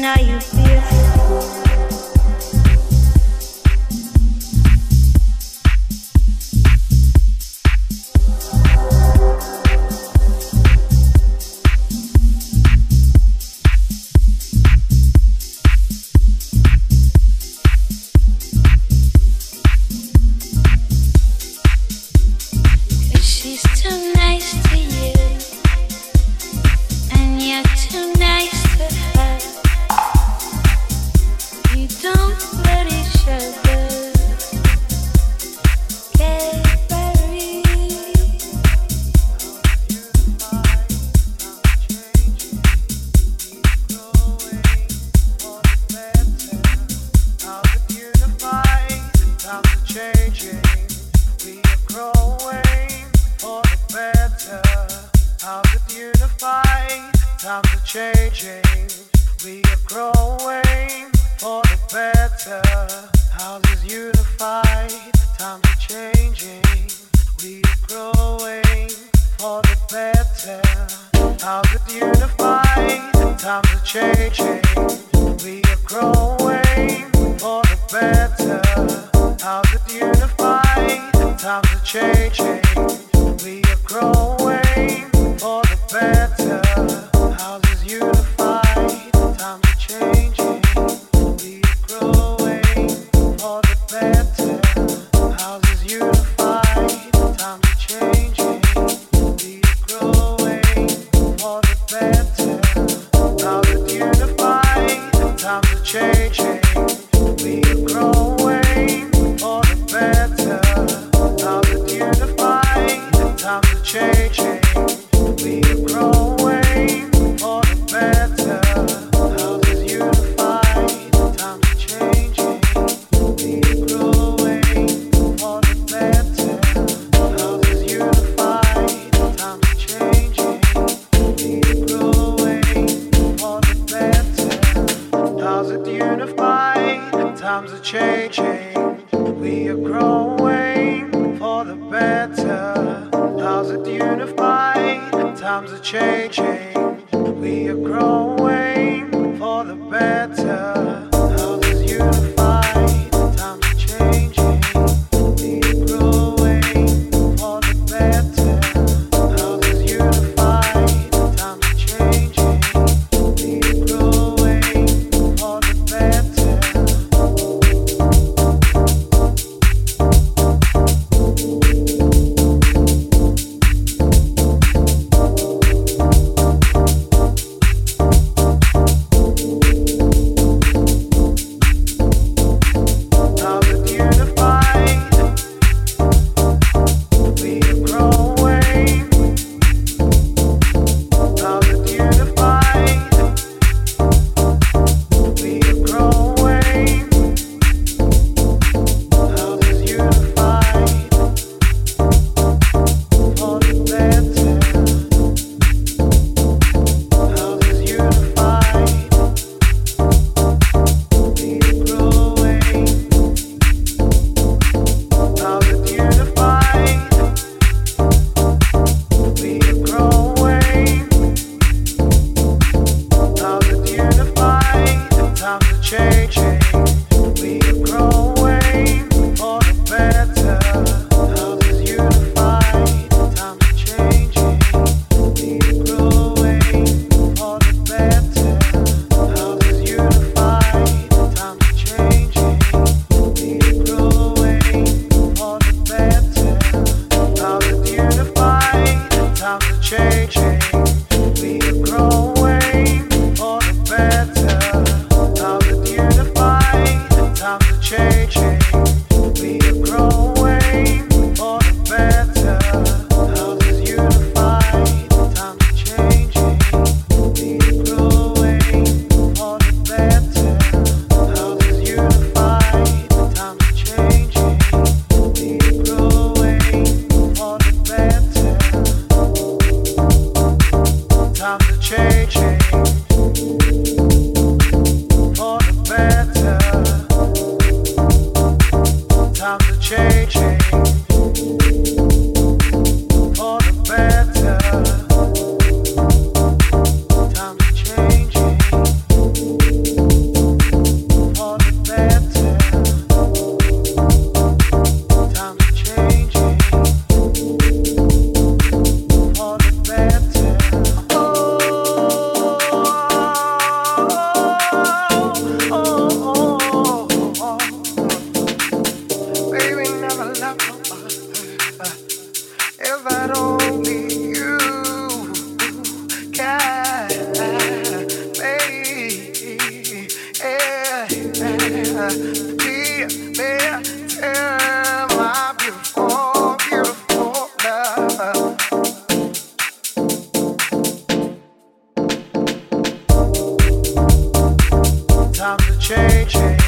now you feel times are changing. For the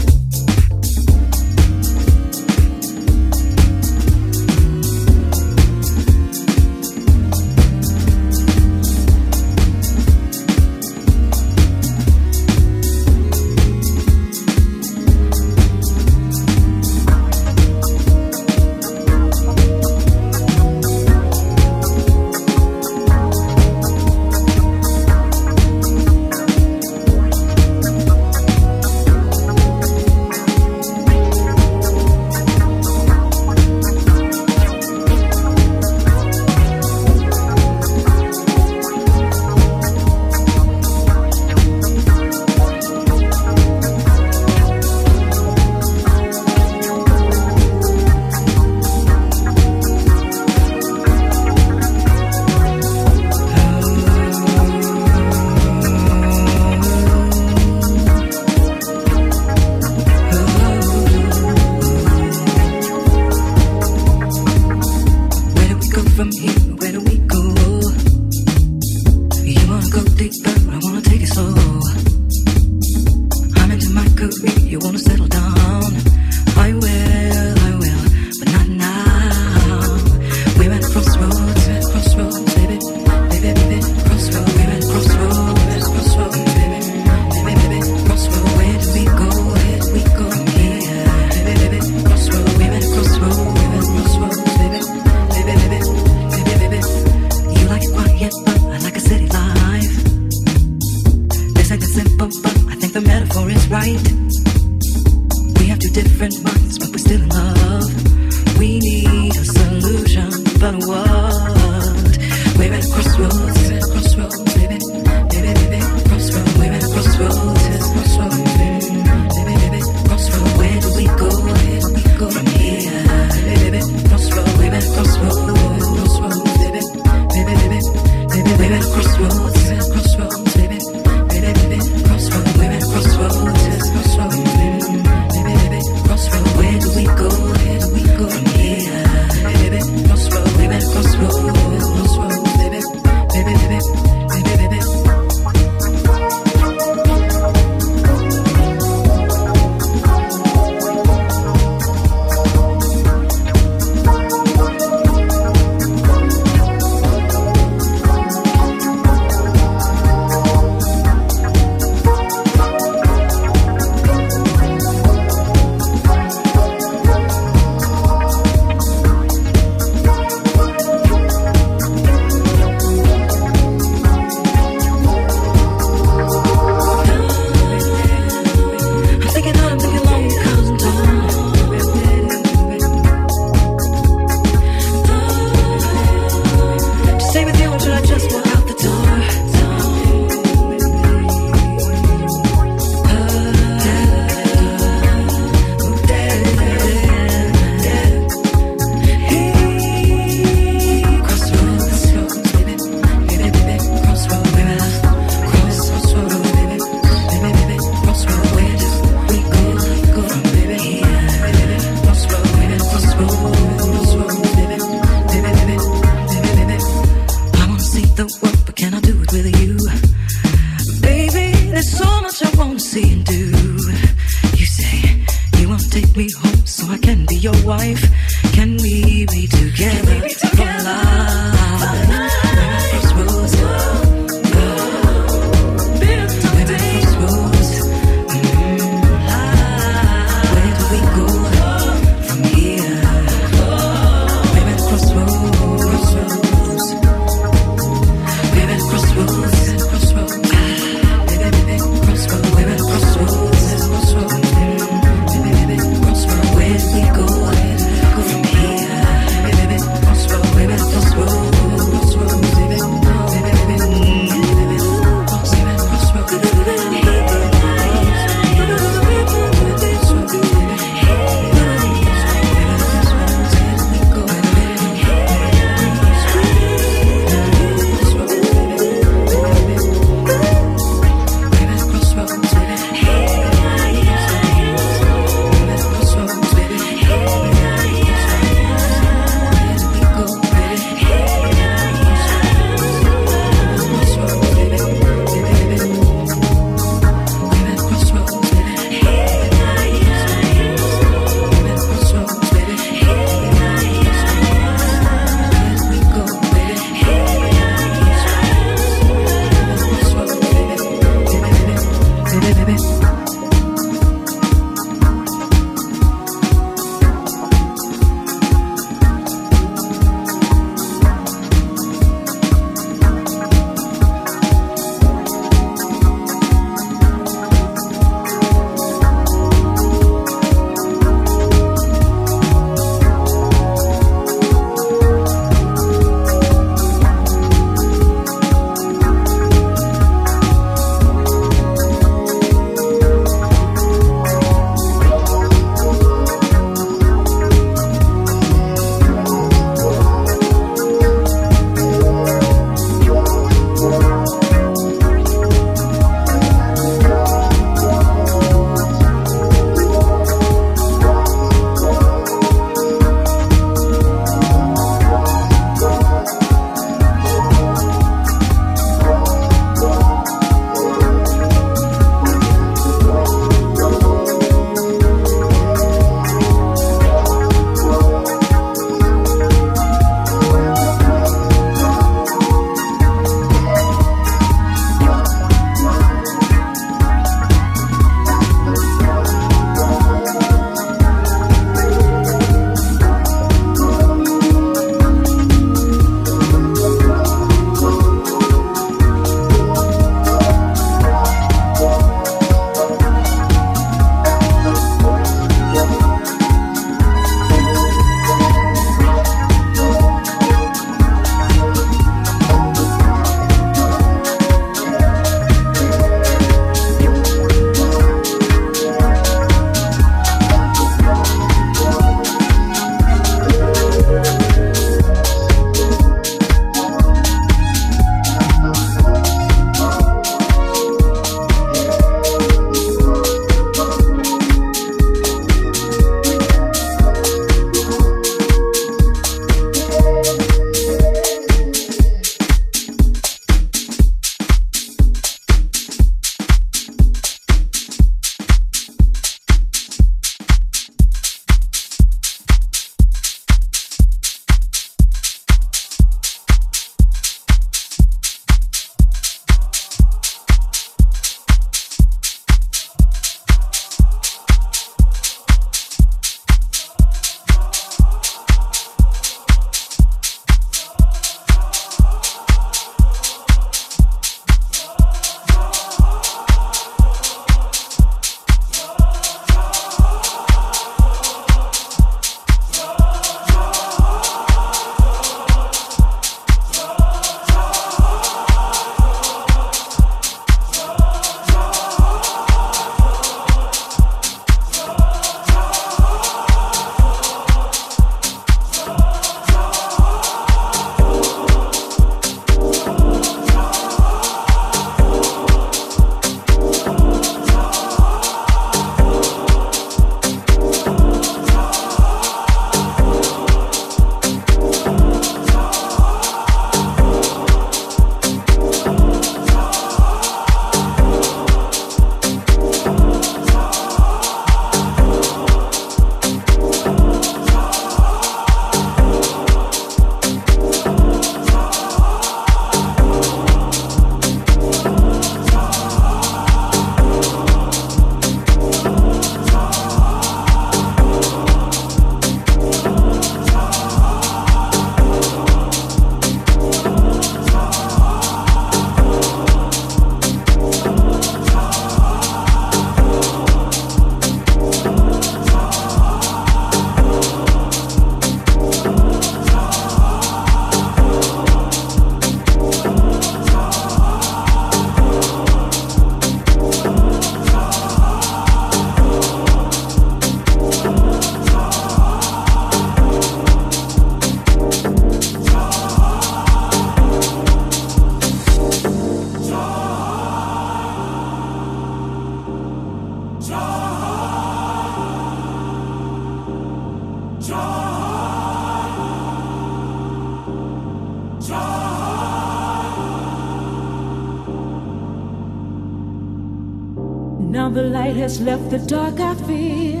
left the dark I feel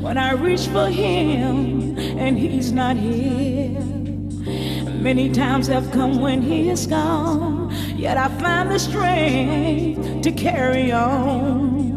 when I reach for him and he's not here. Many times have come when he is gone, yet I find the strength to carry on.